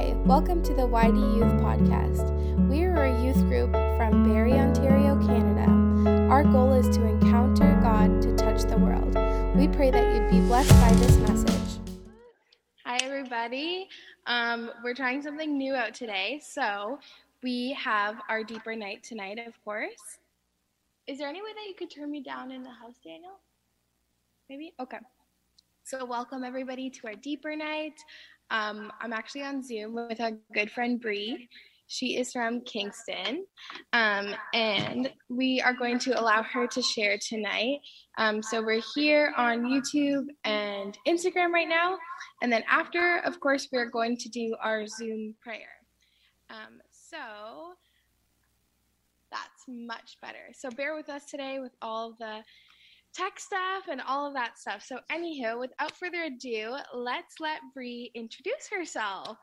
Hi, welcome to the YD Youth Podcast. We are a youth group from Barrie, Ontario, Canada. Our goal is to encounter God to touch the world. We pray that you'd be blessed by this message. Hi, everybody. Um, we're trying something new out today. So, we have our deeper night tonight, of course. Is there any way that you could turn me down in the house, Daniel? Maybe? Okay. So, welcome everybody to our deeper night. Um, I'm actually on Zoom with our good friend Bree. She is from Kingston, um, and we are going to allow her to share tonight. Um, so we're here on YouTube and Instagram right now, and then after, of course, we're going to do our Zoom prayer. Um, so that's much better. So bear with us today with all the tech stuff and all of that stuff. So, anywho, without further ado, let's let Bree introduce herself.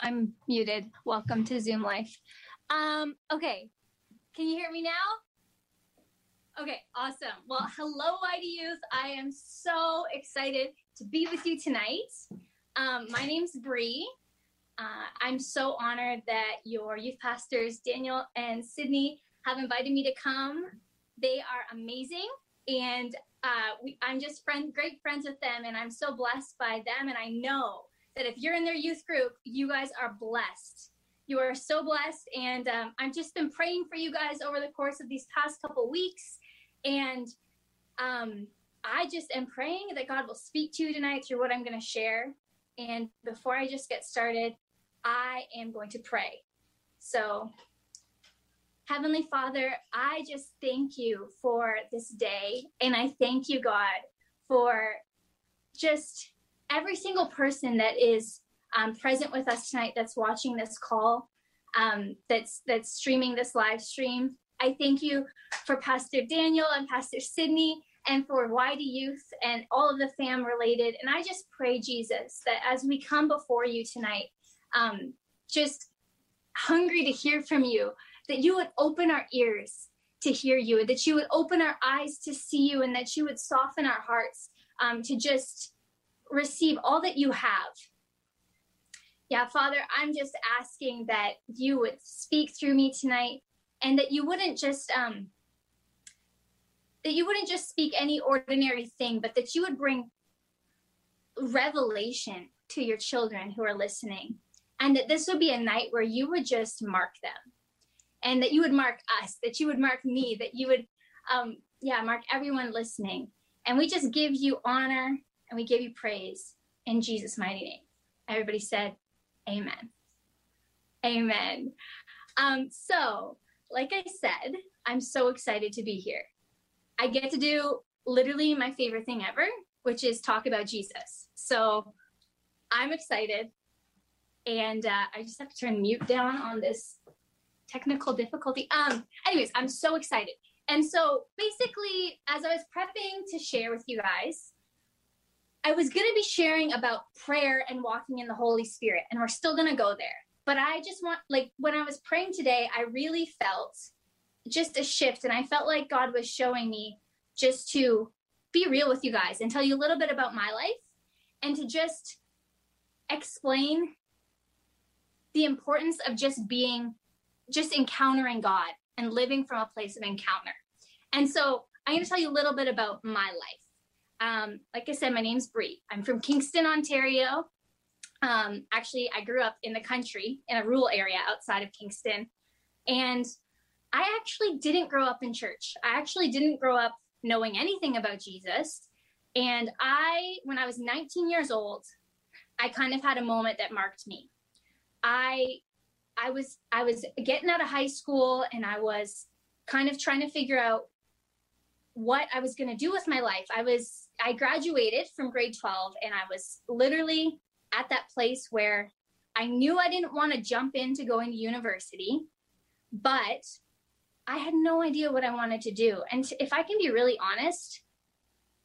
I'm muted. Welcome to Zoom Life. Um, okay, can you hear me now? Okay, awesome. Well, hello, YD Youth. I am so excited to be with you tonight. Um, my name's Bree. Uh, I'm so honored that your youth pastors, Daniel and Sydney, have invited me to come. They are amazing, and uh, we, I'm just friend, great friends with them, and I'm so blessed by them. And I know that if you're in their youth group, you guys are blessed. You are so blessed, and um, I've just been praying for you guys over the course of these past couple weeks and um, I just am praying that God will speak to you tonight through what I'm going to share. And before I just get started, I am going to pray. So, Heavenly Father, I just thank you for this day. And I thank you, God, for just every single person that is um, present with us tonight that's watching this call, um, that's that's streaming this live stream. I thank you for Pastor Daniel and Pastor Sydney and for YD Youth and all of the fam related. And I just pray, Jesus, that as we come before you tonight, um, just hungry to hear from you, that you would open our ears to hear you, that you would open our eyes to see you, and that you would soften our hearts um, to just receive all that you have. Yeah, Father, I'm just asking that you would speak through me tonight, and that you wouldn't just um, that you wouldn't just speak any ordinary thing, but that you would bring revelation to your children who are listening, and that this would be a night where you would just mark them, and that you would mark us, that you would mark me, that you would, um, yeah, mark everyone listening, and we just give you honor and we give you praise in Jesus' mighty name. Everybody said, Amen. Amen. Um, so like I said, I'm so excited to be here. I get to do literally my favorite thing ever, which is talk about Jesus. So I'm excited. And uh, I just have to turn mute down on this technical difficulty. Um, anyways, I'm so excited. And so basically, as I was prepping to share with you guys, I was going to be sharing about prayer and walking in the Holy Spirit, and we're still going to go there. But I just want, like, when I was praying today, I really felt just a shift. And I felt like God was showing me just to be real with you guys and tell you a little bit about my life and to just explain the importance of just being, just encountering God and living from a place of encounter. And so I'm going to tell you a little bit about my life. Um, like I said, my name's Bree. I'm from Kingston, Ontario. Um, actually, I grew up in the country in a rural area outside of Kingston. And I actually didn't grow up in church. I actually didn't grow up knowing anything about Jesus. And I, when I was 19 years old, I kind of had a moment that marked me. I I was I was getting out of high school and I was kind of trying to figure out what I was going to do with my life. I was I graduated from grade 12 and I was literally at that place where I knew I didn't want to jump into going to university, but I had no idea what I wanted to do. And if I can be really honest,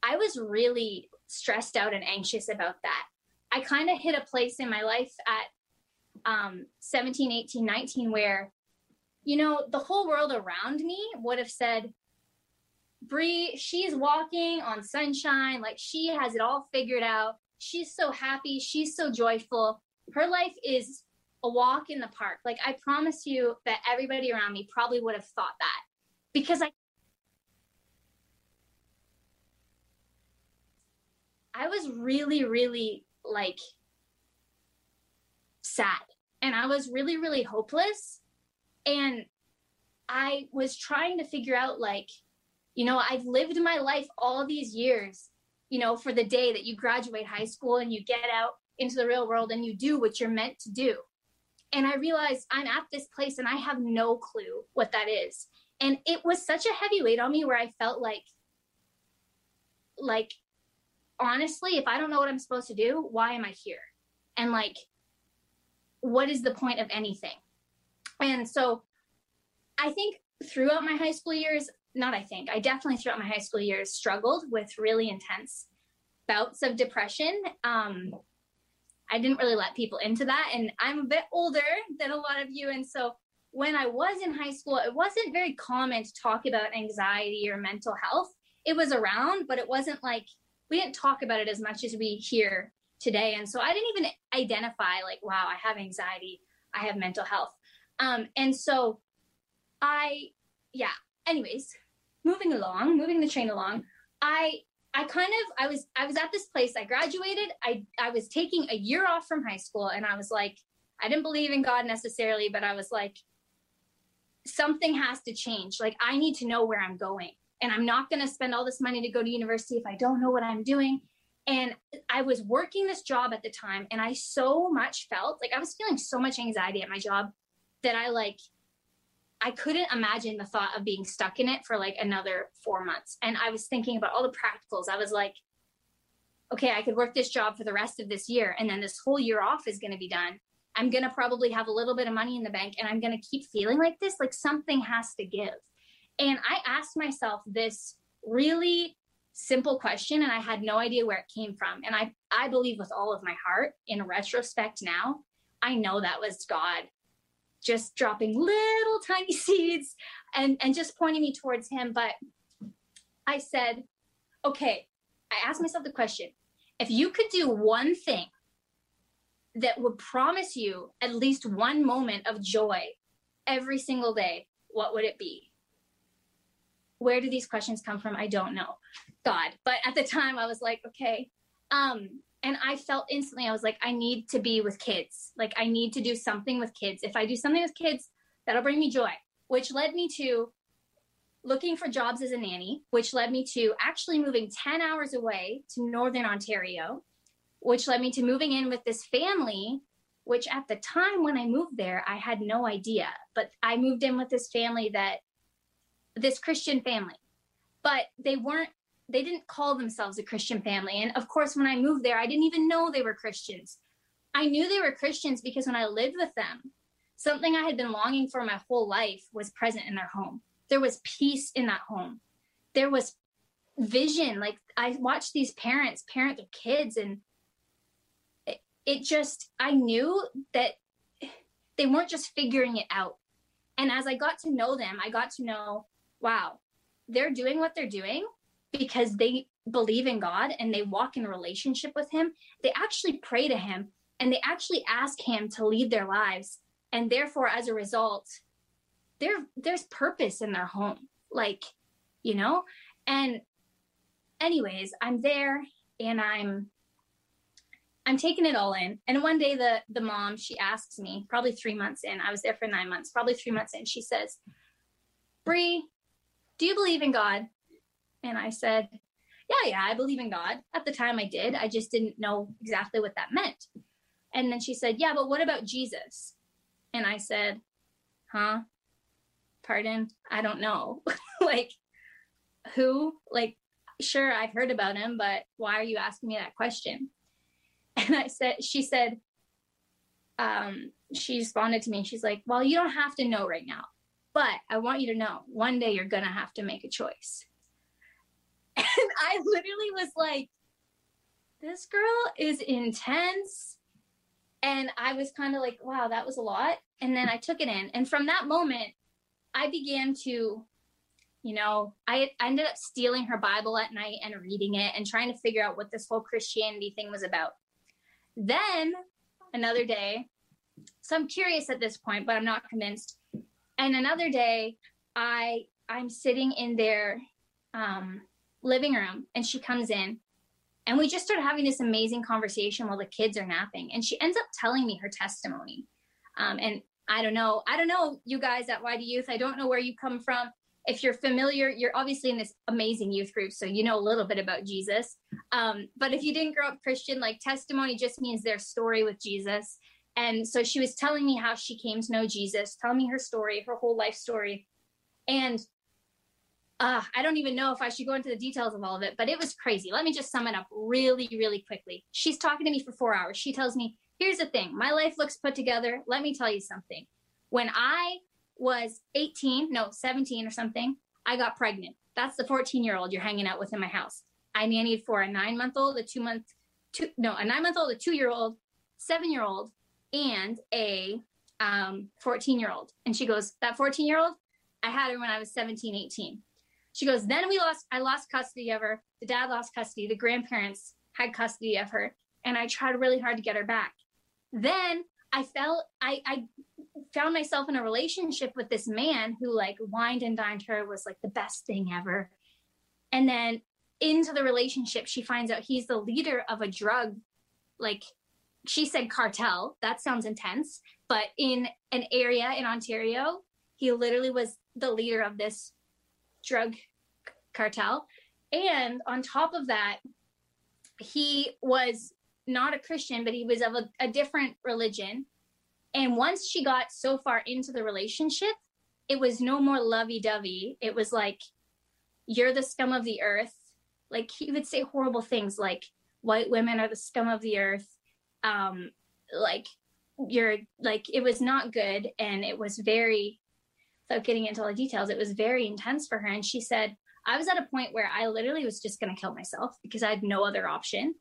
I was really stressed out and anxious about that. I kind of hit a place in my life at um, 17, 18, 19, where, you know, the whole world around me would have said, Bree, she's walking on sunshine, like she has it all figured out. She's so happy, she's so joyful. Her life is a walk in the park. Like I promise you that everybody around me probably would have thought that because I I was really really like sad and I was really really hopeless and I was trying to figure out like you know I've lived my life all these years you know for the day that you graduate high school and you get out into the real world and you do what you're meant to do and I realized I'm at this place and I have no clue what that is. And it was such a heavy weight on me where I felt like, like, honestly, if I don't know what I'm supposed to do, why am I here? And like, what is the point of anything? And so I think throughout my high school years, not I think, I definitely throughout my high school years struggled with really intense bouts of depression. Um, I didn't really let people into that. And I'm a bit older than a lot of you. And so when I was in high school, it wasn't very common to talk about anxiety or mental health. It was around, but it wasn't like we didn't talk about it as much as we hear today. And so I didn't even identify, like, wow, I have anxiety, I have mental health. Um, and so I, yeah, anyways, moving along, moving the train along, I I kind of I was I was at this place. I graduated. I I was taking a year off from high school, and I was like, I didn't believe in God necessarily, but I was like, something has to change. Like I need to know where I'm going, and I'm not going to spend all this money to go to university if I don't know what I'm doing. And I was working this job at the time, and I so much felt like I was feeling so much anxiety at my job that I like I couldn't imagine the thought of being stuck in it for like another four months. And I was thinking about all the practicals. I was like, okay, I could work this job for the rest of this year. And then this whole year off is going to be done. I'm going to probably have a little bit of money in the bank and I'm going to keep feeling like this. Like something has to give. And I asked myself this really simple question and I had no idea where it came from. And I, I believe with all of my heart in retrospect now, I know that was God just dropping little tiny seeds and and just pointing me towards him. But i said okay i asked myself the question if you could do one thing that would promise you at least one moment of joy every single day what would it be? Where do these questions come from? I don't know. God. But at the time i was like okay um and I felt instantly, I was like, I need to be with kids. Like, I need to do something with kids. If I do something with kids, that'll bring me joy, which led me to looking for jobs as a nanny, which led me to actually moving 10 hours away to Northern Ontario, which led me to moving in with this family, which at the time when I moved there, I had no idea. But I moved in with this family that, this Christian family, but they weren't they didn't call themselves a Christian family. And of course, when I moved there, I didn't even know they were Christians. I knew they were Christians because when I lived with them, something I had been longing for my whole life was present in their home. There was peace in that home. There was vision. Like I watched these parents parent their kids, and it, it just, I knew that they weren't just figuring it out. And as I got to know them, I got to know, wow, they're doing what they're doing because they believe in God and they walk in relationship with Him, they actually pray to Him and they actually ask Him to lead their lives. And therefore, as a result, there there's purpose in their home, like you know. And anyways, I'm there and I'm I'm taking it all in. And one day the the mom she asks me, probably three months in, I was there for nine months, probably three months in, she says, Bree, do you believe in God? And I said, Yeah, yeah, I believe in God. At the time I did. I just didn't know exactly what that meant. And then she said, Yeah, but what about Jesus? And I said, Huh? Pardon? I don't know. like, who? Like, sure, I've heard about him, but why are you asking me that question? And I said, She said, um, she responded to me she's like, Well, you don't have to know right now, but I want you to know one day you're going to have to make a choice. And I literally was like, this girl is intense And I was kind of like, wow, that was a lot. And then I took it in. And from that moment, I began to, you know, I, I ended up stealing her Bible at night and reading it and trying to figure out what this whole Christianity thing was about. Then another day, so I'm curious at this point, but I'm not convinced. And another day, I I'm sitting in their um, living room, and she comes in, and we just start having this amazing conversation while the kids are napping. And she ends up telling me her testimony. Um, and I don't know, I don't know, you guys at YD Youth. I don't know where you come from. If you're familiar, you're obviously in this amazing youth group, so you know a little bit about Jesus. Um, but if you didn't grow up Christian, like testimony just means their story with Jesus. And so she was telling me how she came to know Jesus, telling me her story, her whole life story. And uh, I don't even know if I should go into the details of all of it, but it was crazy. Let me just sum it up really, really quickly. She's talking to me for four hours. She tells me, Here's the thing my life looks put together. Let me tell you something. When I was 18, no, 17 or something, I got pregnant. That's the 14 year old you're hanging out with in my house. I nannied for a nine month old, a two month, two, no, a nine month old, a two year old, seven year old, and a um, 14 year old. And she goes, That 14 year old, I had her when I was 17, 18. She goes, Then we lost, I lost custody of her. The dad lost custody. The grandparents had custody of her. And I tried really hard to get her back. Then I felt, I, I found myself in a relationship with this man who like wined and dined her was like the best thing ever. And then into the relationship, she finds out he's the leader of a drug like she said cartel. That sounds intense. But in an area in Ontario, he literally was the leader of this drug cartel. And on top of that, he was not a Christian, but he was of a, a different religion. And once she got so far into the relationship, it was no more lovey dovey. It was like, you're the scum of the earth. Like he would say horrible things like, white women are the scum of the earth um like you're like it was not good and it was very without getting into all the details it was very intense for her. And she said i was at a point where i literally was just going to kill myself because i had no other option.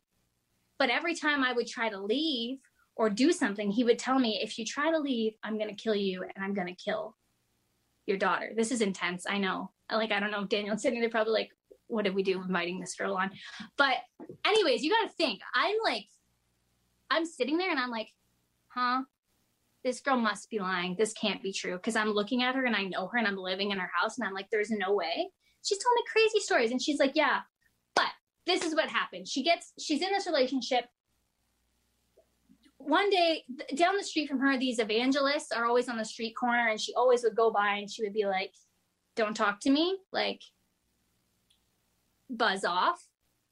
But every time i would try to leave or do something he would tell me if you try to leave i'm going to kill you and i'm going to kill your daughter this is intense i know. Like i don't know if daniel's sitting there probably like what did we do inviting this girl on? But anyways you got to think. I'm like I'm sitting there and I'm like, huh? This girl must be lying. This can't be true. Cause I'm looking at her and I know her and I'm living in her house and I'm like, there's no way. She's telling me crazy stories. And she's like, yeah, but this is what happened. She gets, she's in this relationship. One day down the street from her, these evangelists are always on the street corner and she always would go by and she would be like, don't talk to me. Like, buzz off,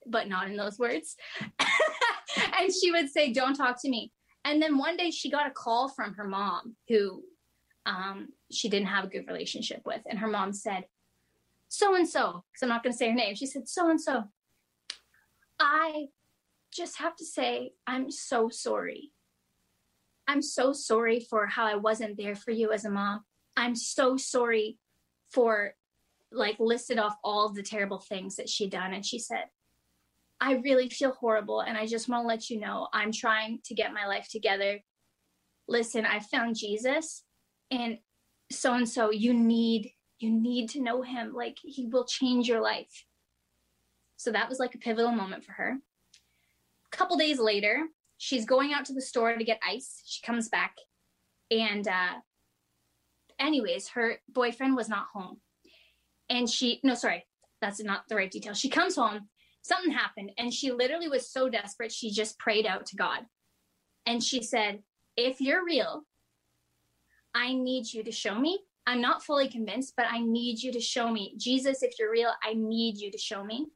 but not in those words. and she would say, Don't talk to me. And then one day she got a call from her mom, who um, she didn't have a good relationship with. And her mom said, So and so, because I'm not going to say her name. She said, So and so, I just have to say, I'm so sorry. I'm so sorry for how I wasn't there for you as a mom. I'm so sorry for like listed off all the terrible things that she'd done. And she said, I really feel horrible. And I just want to let you know I'm trying to get my life together. Listen, I found Jesus and so and so you need you need to know him. Like he will change your life. So that was like a pivotal moment for her. A couple days later she's going out to the store to get ice. She comes back and uh anyways her boyfriend was not home. And she no sorry that's not the right detail. She comes home something happened. And she literally was so desperate she just prayed out to god. And she said if you're real i need you to show me. I'm not fully convinced but i need you to show me. Jesus if you're real i need you to show me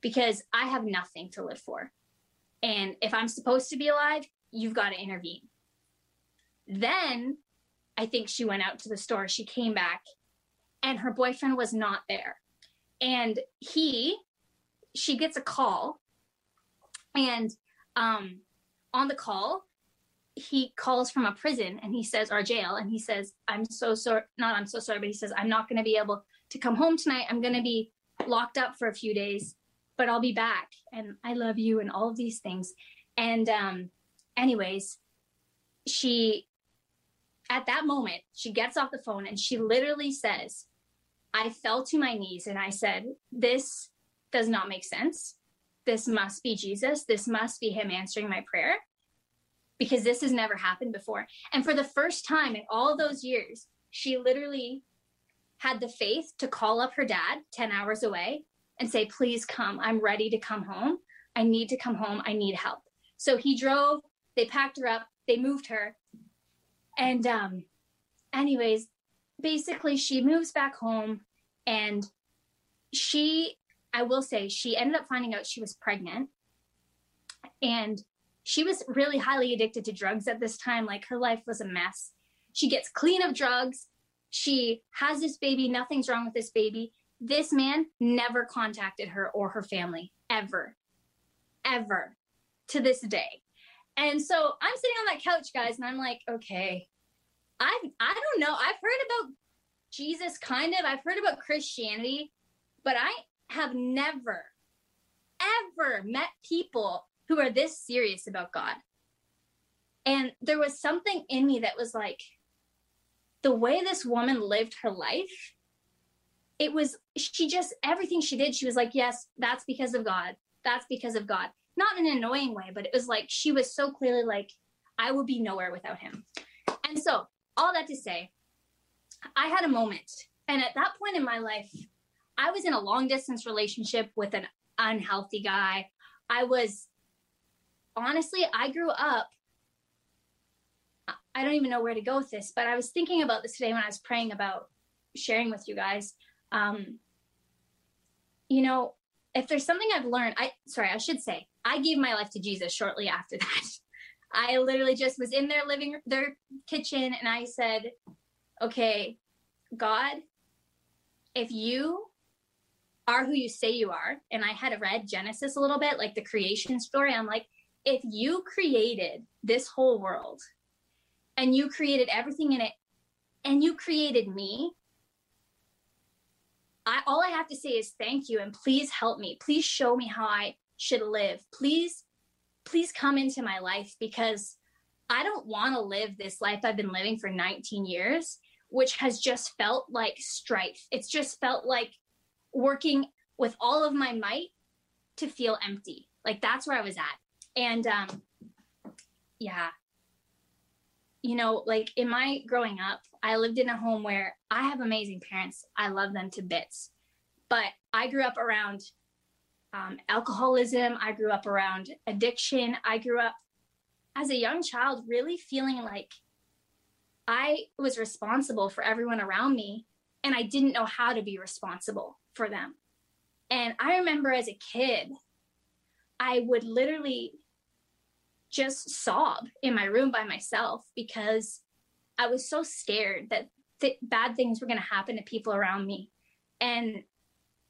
because i have nothing to live for. And if i'm supposed to be alive you've got to intervene. Then i think she went out to the store. She came back and her boyfriend was not there. And he she gets a call and um, on the call he calls from a prison and he says our jail and he says i'm so sorry not i'm so sorry but he says i'm not going to be able to come home tonight. I'm going to be locked up for a few days but i'll be back and i love you and all of these things. And um anyways she, at that moment, she gets off the phone and she literally says, I fell to my knees and I said, This does not make sense. This must be Jesus. This must be him answering my prayer because this has never happened before. And for the first time in all those years, she literally had the faith to call up her dad 10 hours away and say, Please come. I'm ready to come home. I need to come home. I need help. So he drove, they packed her up, they moved her. And, um, anyways, basically, she moves back home and she, I will say, she ended up finding out she was pregnant. And she was really highly addicted to drugs at this time. Like her life was a mess. She gets clean of drugs. She has this baby. Nothing's wrong with this baby. This man never contacted her or her family ever, ever to this day. And so I'm sitting on that couch, guys, and I'm like, okay, I I don't know. I've heard about Jesus kind of. I've heard about Christianity, but I have never ever met people who are this serious about God. And there was something in me that was like, the way this woman lived her life, it was, she just, everything she did, she was like, yes, that's because of God. That's because of God. Not in an annoying way, but it was like, she was so clearly like, I would be nowhere without him. And so, all that to say, I had a moment. And at that point in my life, I was in a long distance relationship with an unhealthy guy. I was honestly, I grew up. I don't even know where to go with this, but I was thinking about this today when I was praying about sharing with you guys. Um, you know, if there's something I've learned, I sorry, I should say, I gave my life to Jesus shortly after that. I literally just was in their living their kitchen and I said, "Okay, God, if you are who you say you are, and I had read Genesis a little bit, like the creation story, I'm like, if you created this whole world and you created everything in it and you created me, I, all I have to say is thank you and please help me. Please show me how I should live. Please, please come into my life because I don't want to live this life I've been living for 19 years, which has just felt like strife. It's just felt like working with all of my might to feel empty. Like that's where I was at. And um, yeah, you know, like in my growing up, I lived in a home where I have amazing parents. I love them to bits. But I grew up around um, alcoholism. I grew up around addiction. I grew up as a young child really feeling like I was responsible for everyone around me and I didn't know how to be responsible for them. And I remember as a kid, I would literally just sob in my room by myself because I was so scared that th- bad things were going to happen to people around me. And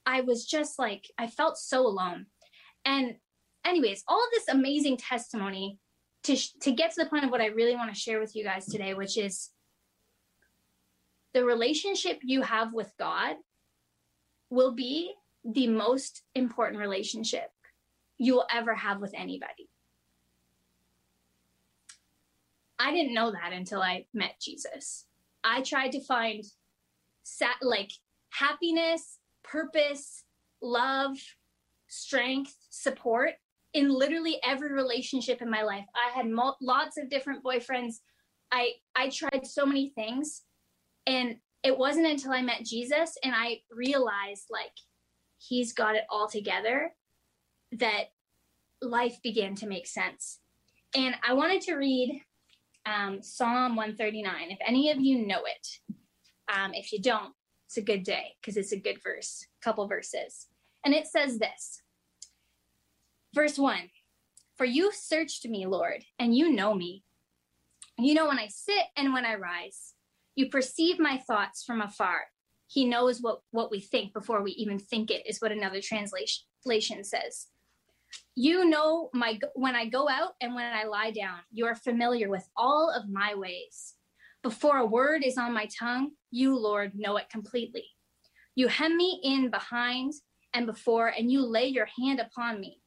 I was just like, I felt so alone. And, anyways, all this amazing testimony to, sh- to get to the point of what I really want to share with you guys today, which is the relationship you have with God will be the most important relationship you will ever have with anybody. I didn't know that until I met Jesus. I tried to find sat like happiness, purpose, love, strength, support in literally every relationship in my life. I had mo- lots of different boyfriends. I I tried so many things and it wasn't until I met Jesus and I realized like he's got it all together that life began to make sense. And I wanted to read um, Psalm 139. If any of you know it, um, if you don't, it's a good day because it's a good verse, couple verses. And it says this Verse 1 For you searched me, Lord, and you know me. You know when I sit and when I rise. You perceive my thoughts from afar. He knows what, what we think before we even think it, is what another translation says. You know my when I go out and when I lie down, you are familiar with all of my ways. Before a word is on my tongue, you, Lord, know it completely. You hem me in behind and before, and you lay your hand upon me.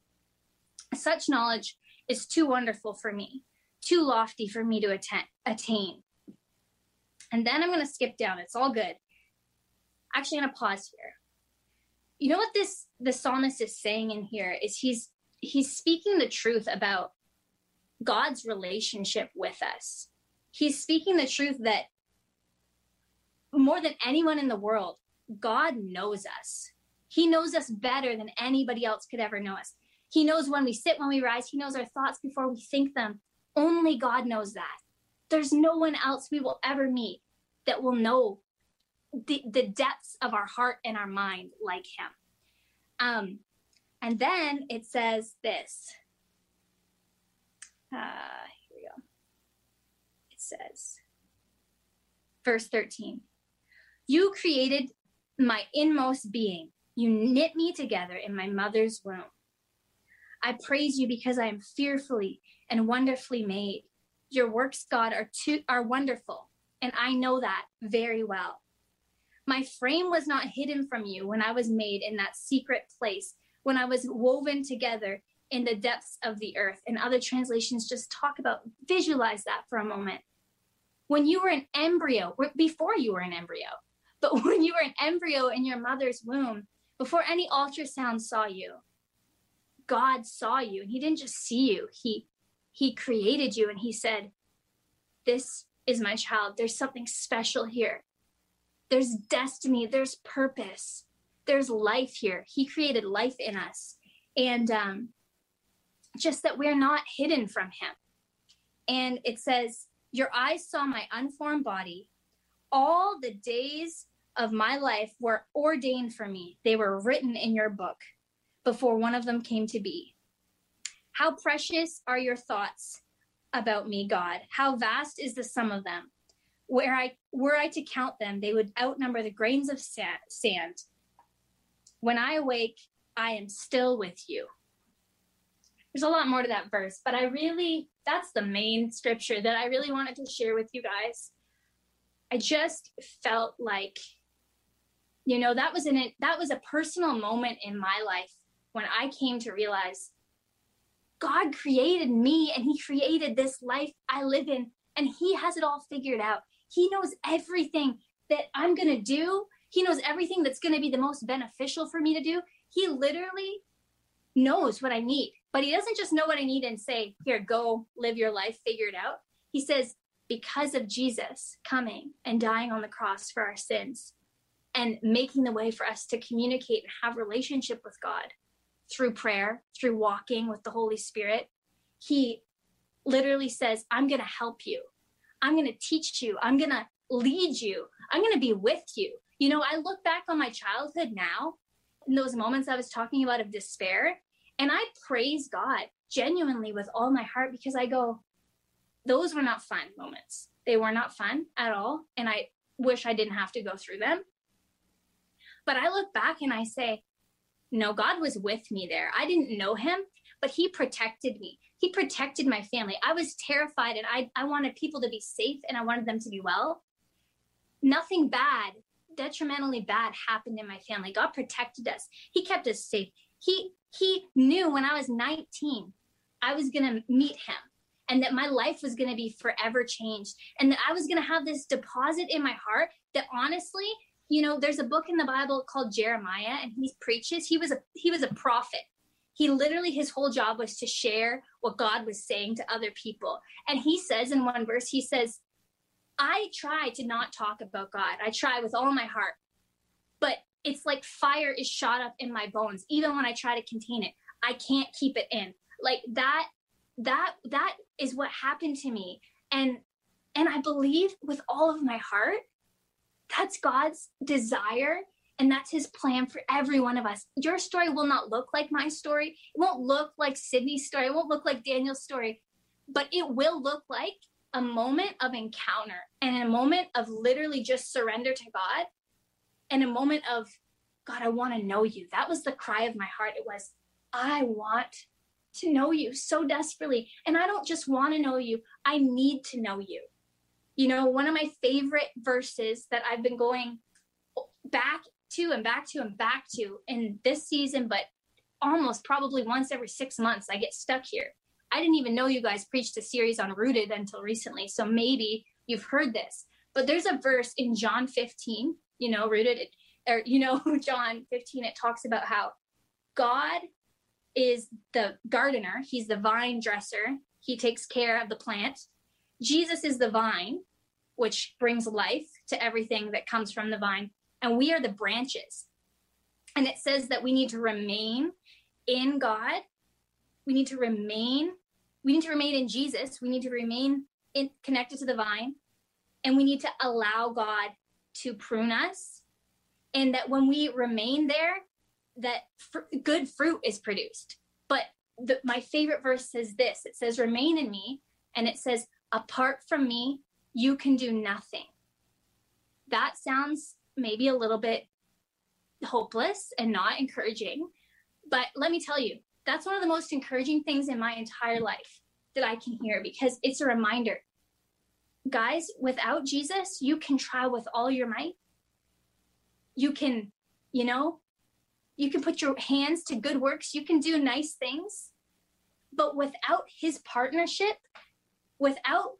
Such knowledge is too wonderful for me. too lofty for me to attain. And then I'm going to skip down. It's all good. Actually, I'm going to pause here. You know what this the psalmist is saying in here is he's he's speaking the truth about God's relationship with us. He's speaking the truth that more than anyone in the world, God knows us. He knows us better than anybody else could ever know us. He knows when we sit, when we rise. He knows our thoughts before we think them. Only God knows that. There's no one else we will ever meet that will know the, the depths of our heart and our mind like him. Um, and then it says this. Uh, here we go. It says, verse 13 You created my inmost being, you knit me together in my mother's womb. I praise you because I am fearfully and wonderfully made. Your works, God, are too, are wonderful, and I know that very well. My frame was not hidden from you when I was made in that secret place, when I was woven together in the depths of the earth. And other translations just talk about, visualize that for a moment. When you were an embryo, before you were an embryo, but when you were an embryo in your mother's womb, before any ultrasound saw you, God saw you and he didn't just see you. He he created you and he said, "This is my child. There's something special here. There's destiny, there's purpose. There's life here. He created life in us. And um just that we're not hidden from him. And it says, Your eyes saw my unformed body. All the days of my life were ordained for me, they were written in your book before one of them came to be. How precious are your thoughts about me, God? How vast is the sum of them? Where I were I to count them, they would outnumber the grains of sand. When I awake, I am still with you there's a lot more to that verse, but I really, that's the main scripture that I really wanted to share with you guys. I just felt like, you know, that was in it, that was a personal moment in my life when I came to realize God created me and He created this life I live in, and He has it all figured out. He knows everything that I'm going to do. He knows everything that's going to be the most beneficial for me to do. He literally knows what I need. But he doesn't just know what I need and say, here, go live your life, figure it out. He says, because of Jesus coming and dying on the cross for our sins and making the way for us to communicate and have relationship with God through prayer, through walking with the Holy Spirit, he literally says, I'm going to help you. I'm going to teach you. I'm going to lead you. I'm going to be with you. You know, I look back on my childhood now, in those moments I was talking about of despair, and I praise God genuinely with all my heart because I go, those were not fun moments. They were not fun at all. And I wish I didn't have to go through them. But I look back and I say, no, God was with me there. I didn't know him, but he protected me. He protected my family. I was terrified and I, I wanted people to be safe and I wanted them to be well. Nothing bad, detrimentally bad happened in my family. God protected us. He kept us safe. He he knew when I was 19, I was to meet him and that my life was going to be forever changed and that I was going to have this deposit in my heart that honestly, you know, there's a book in the Bible called Jeremiah and he preaches. He was a he was a prophet. He literally his whole job was to share what God was saying to other people. And he says in one verse, he says, I try to not talk about God. I try with all my heart. But it's like fire is shot up in my bones even when i try to contain it i can't keep it in like that that that is what happened to me and and i believe with all of my heart that's god's desire and that's his plan for every one of us your story will not look like my story it won't look like sydney's story it won't look like daniel's story but it will look like a moment of encounter and a moment of literally just surrender to god and a moment of, God, I want to know you. That was the cry of my heart. It was, I want to know you so desperately. And I don't just want to know you, I need to know you. You know, one of my favorite verses that I've been going back to and back to and back to in this season, but almost probably once every six months, I get stuck here. I didn't even know you guys preached a series on rooted until recently. So maybe you've heard this. But there's a verse in John 15, you know, rooted, or, you know, John 15, it talks about how God is the gardener, he's the vine dresser, he takes care of the plant. Jesus is the vine, which brings life to everything that comes from the vine. And we are the branches. And it says that we need to remain in God. We need to remain, we need to remain in Jesus. We need to remain in, connected to the vine. And we need to allow God to prune us. And that when we remain there, that fr- good fruit is produced. But the, my favorite verse says this it says, Remain in me. And it says, Apart from me, you can do nothing. That sounds maybe a little bit hopeless and not encouraging. But let me tell you, that's one of the most encouraging things in my entire life that I can hear because it's a reminder. Guys, without Jesus, you can try with all your might. You can, you know, you can put your hands to good works, you can do nice things. But without his partnership, without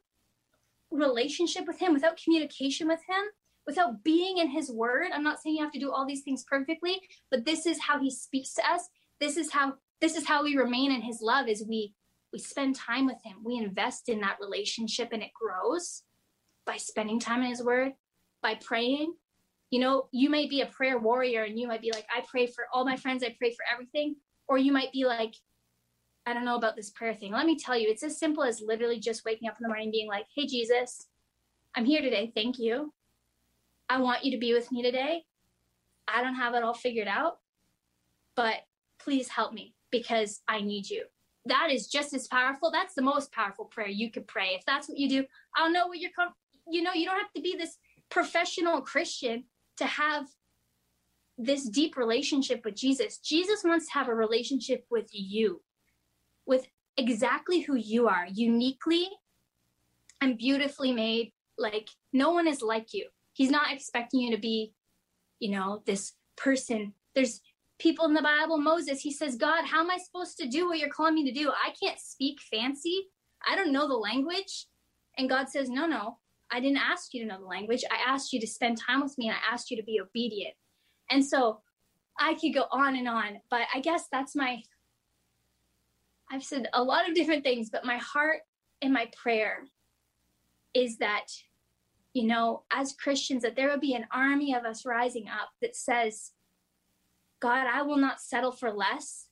relationship with him, without communication with him, without being in his word, I'm not saying you have to do all these things perfectly, but this is how he speaks to us. This is how this is how we remain in his love is we we spend time with him. We invest in that relationship and it grows by spending time in his word, by praying, you know, you may be a prayer warrior and you might be like, I pray for all my friends, I pray for everything. Or you might be like, I don't know about this prayer thing. Let me tell you, it's as simple as literally just waking up in the morning being like, Hey, Jesus, I'm here today. Thank you. I want you to be with me today. I don't have it all figured out, but please help me because I need you. That is just as powerful. That's the most powerful prayer you could pray. If that's what you do, I don't know what you're, com- you know, you don't have to be this professional Christian to have this deep relationship with Jesus. Jesus wants to have a relationship with you, with exactly who you are, uniquely and beautifully made. Like no one is like you. He's not expecting you to be, you know, this person. There's people in the Bible, Moses, he says, God, how am I supposed to do what you're calling me to do? I can't speak fancy. I don't know the language. And God says, No, no, I didn't ask you to know the language. I asked you to spend time with me and I asked you to be obedient. And so I could go on and on, but I guess that's my, I've said a lot of different things, but my heart and my prayer is that, you know, as Christians, that there will be an army of us rising up that says, God, I will not settle for less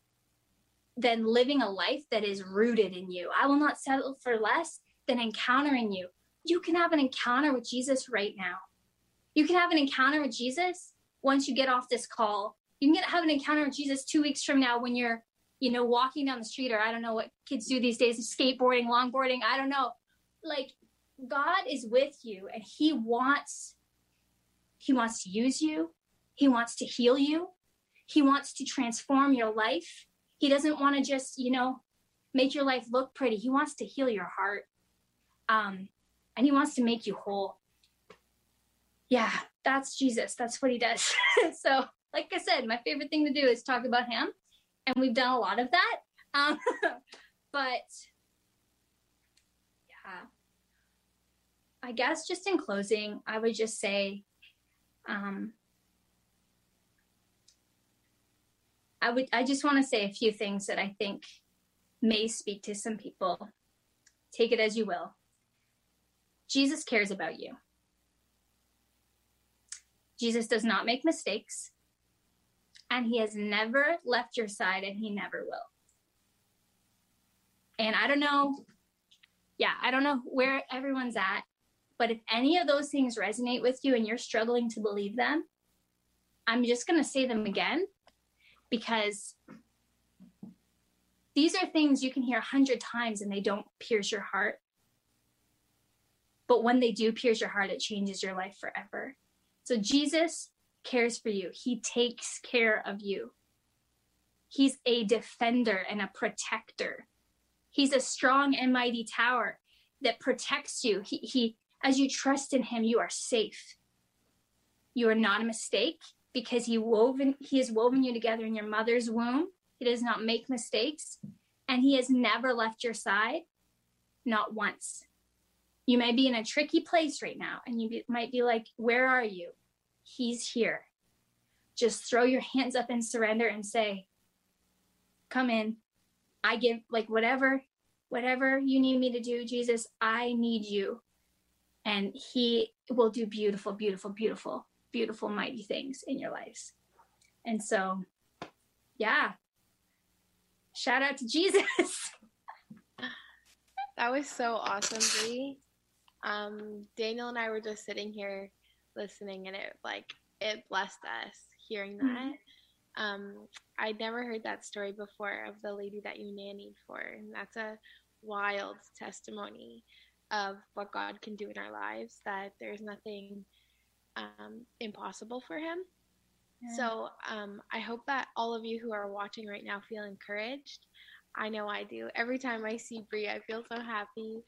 than living a life that is rooted in you. I will not settle for less than encountering you you can have an encounter with Jesus right now. You can have an encounter with Jesus once you get off this call. You can get have an encounter with Jesus two weeks from now when you're, you know, walking down the street or I don't know what kids do these days, skateboarding, longboarding, I don't know. Like God is with you and he wants he wants to use you. He wants to heal you. He wants to transform your life. He doesn't want to just, you know, make your life look pretty. He wants to heal your heart. Um, and he wants to make you whole. Yeah, that's Jesus. That's what he does. so, like I said, my favorite thing to do is talk about him, and we've done a lot of that. Um, but yeah, I guess just in closing, I would just say, um, I would I just want to say a few things that I think may speak to some people. Take it as you will. Jesus cares about you. Jesus does not make mistakes, and he has never left your side, and he never will. And I don't know, yeah, I don't know where everyone's at, but if any of those things resonate with you and you're struggling to believe them, I'm just going to say them again because these are things you can hear a hundred times and they don't pierce your heart but when they do pierce your heart, it changes your life forever. So Jesus cares for you, He takes care of you. He's a defender and a protector. He's a strong and mighty tower that protects you. He, he as you trust in him, you are safe. You are not a mistake because he woven he has woven you together in your mother's womb. He does not make mistakes. and he has never left your side, not once. You may be in a tricky place right now, and you be, might be like, Where are you? He's here. Just throw your hands up and surrender and say, Come in. I give, like, whatever, whatever you need me to do, Jesus, I need you. And he will do beautiful, beautiful, beautiful, beautiful, mighty things in your lives. And so, yeah, shout out to Jesus. that was so awesome, Bree. Um, Daniel and I were just sitting here listening, and it like it blessed us hearing that. Mm-hmm. Um, I'd never heard that story before of the lady that you nannied for, and that's a wild testimony of what God can do in our lives. That there's nothing um, impossible for Him. Yeah. So um, I hope that all of you who are watching right now feel encouraged. I know I do. Every time I see Bree, I feel so happy.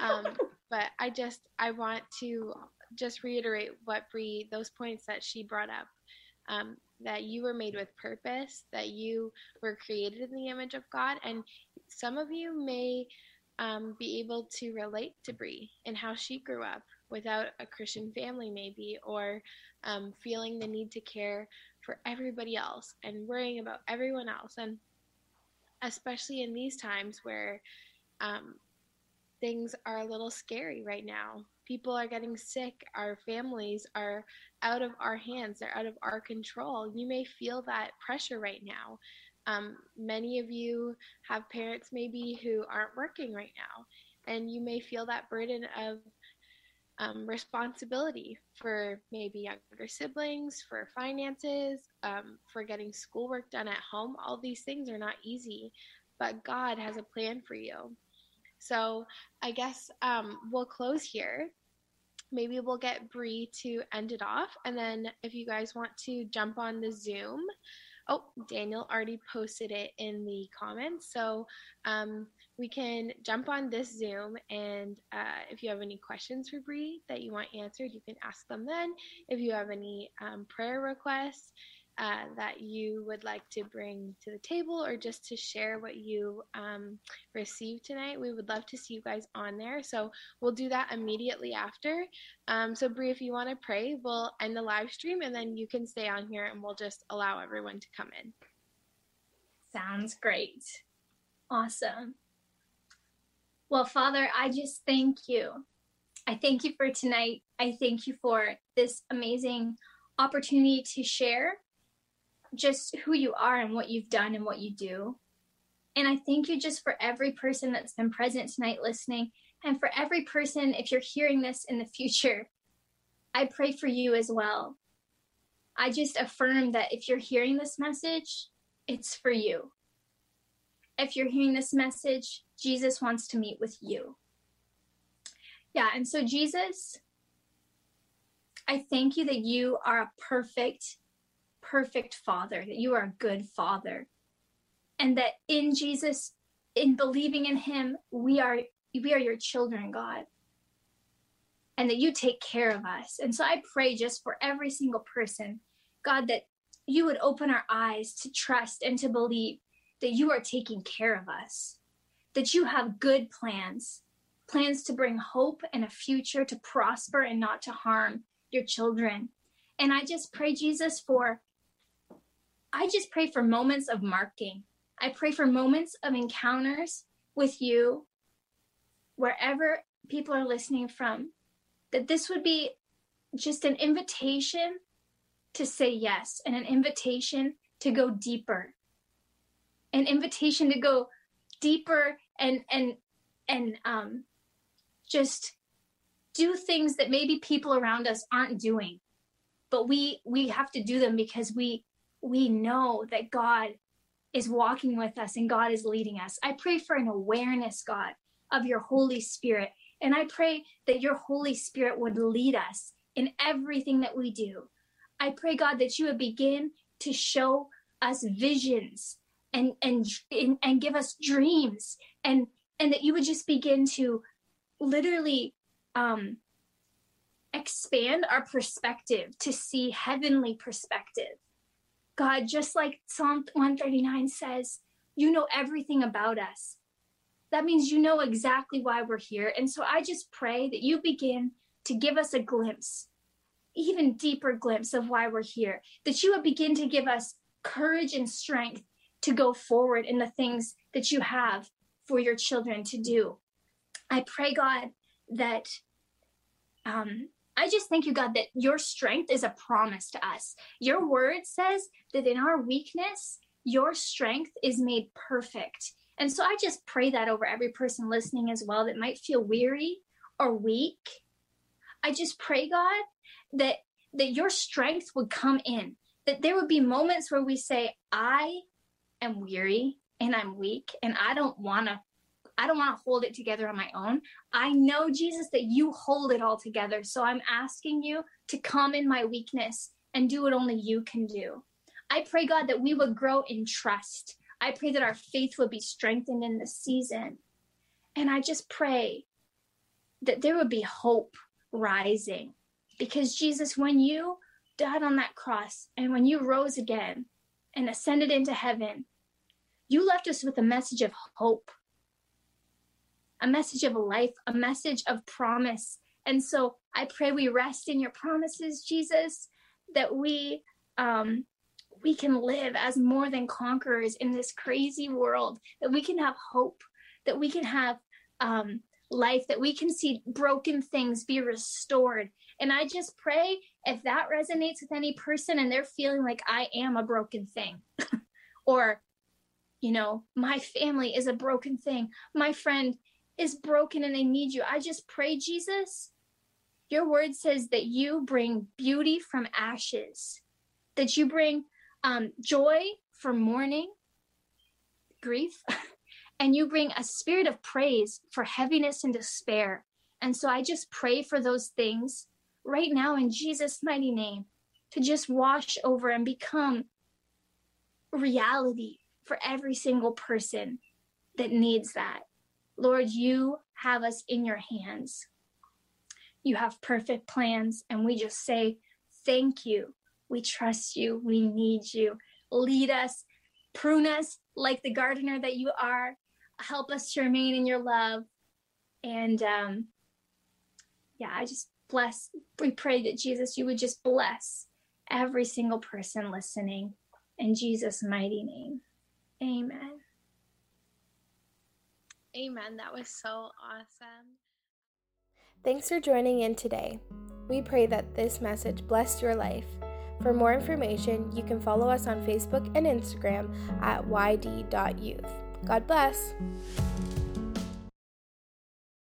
Um, but I just I want to just reiterate what Bree those points that she brought up. Um, that you were made with purpose, that you were created in the image of God, and some of you may um, be able to relate to Bree and how she grew up without a Christian family, maybe, or um, feeling the need to care for everybody else and worrying about everyone else. And especially in these times where um, things are a little scary right now. People are getting sick. Our families are out of our hands. They're out of our control. You may feel that pressure right now. Um, many of you have parents maybe who aren't working right now, and you may feel that burden of um, responsibility for maybe younger siblings, for finances, um, for getting schoolwork done at home. All these things are not easy, but God has a plan for you. So I guess um, we'll close here. Maybe we'll get Bree to end it off, and then if you guys want to jump on the Zoom, oh, Daniel already posted it in the comments. So um, we can jump on this Zoom, and uh, if you have any questions for Bree that you want answered, you can ask them then. If you have any um, prayer requests uh, that you would like to bring to the table, or just to share what you um, received tonight, we would love to see you guys on there. So we'll do that immediately after. Um, so Bree, if you want to pray, we'll end the live stream, and then you can stay on here, and we'll just allow everyone to come in. Sounds great. Awesome. Well, Father, I just thank you. I thank you for tonight. I thank you for this amazing opportunity to share just who you are and what you've done and what you do. And I thank you just for every person that's been present tonight listening, and for every person, if you're hearing this in the future, I pray for you as well. I just affirm that if you're hearing this message, it's for you. If you're hearing this message, Jesus wants to meet with you. Yeah, and so Jesus, I thank you that you are a perfect, perfect father, that you are a good father. And that in Jesus, in believing in him, we are we are your children, God. And that you take care of us. And so I pray just for every single person, God, that you would open our eyes to trust and to believe that you are taking care of us that you have good plans, plans to bring hope and a future to prosper and not to harm your children. And I just pray, Jesus, for, I just pray for moments of marking. I pray for moments of encounters with you, wherever people are listening from, that this would be just an invitation to say yes and an invitation to go deeper, an invitation to go deeper and and and um just do things that maybe people around us aren't doing but we we have to do them because we we know that god is walking with us and god is leading us. I pray for an awareness god of your holy spirit. And i pray that your holy spirit would lead us in everything that we do. I pray god that you would begin to show us visions and and and give us dreams and and that you would just begin to literally um expand our perspective to see heavenly perspective god just like psalm 139 says you know everything about us. That means you know exactly why we're here. And so I just pray that you begin to give us a glimpse, even deeper glimpse of why we're here, that you would begin to give us courage and strength to go forward in the things that you have for your children to do. I pray, God, that um, I just thank you, God, that your strength is a promise to us. Your word says that in our weakness, your strength is made perfect. And so I just pray that over every person listening as well that might feel weary or weak. I just pray, God, that that your strength would come in, that there would be moments where we say, I am weary and I'm weak and I don't want to I don't want to hold it together on my own. I know Jesus that you hold it all together. So I'm asking you to come in my weakness and do what only you can do. I pray God that we would grow in trust. I pray that our faith would be strengthened in this season. And I just pray that there would be hope rising because Jesus when you died on that cross and when you rose again and ascended into heaven you left us with a message of hope, a message of life, a message of promise. And so I pray we rest in your promises, Jesus, that we um, we can live as more than conquerors in this crazy world, that we can have hope, that we can have um, life, that we can see broken things be restored. And I just pray if that resonates with any person and they're feeling like I am a broken thing, or you know, my family is a broken thing. My friend is broken and they need you. I just pray, Jesus, your word says that you bring beauty from ashes, that you bring um, joy from mourning, grief, and you bring a spirit of praise for heaviness and despair. And so I just pray for those things right now in Jesus' mighty name to just wash over and become reality for every single person that needs that. Lord, you have us in your hands. You have perfect plans, and we just say, Thank you. We trust you. We need you. Lead us, prune us like the gardener that you are. Help us to remain in your love. And um, yeah, I just bless. We pray that Jesus, you would just bless every single person listening in Jesus' mighty name. Amen. Amen. That was so awesome. Thanks for joining in today. We pray that this message blessed your life. For more information, you can follow us on Facebook and Instagram at yd.youth. God bless.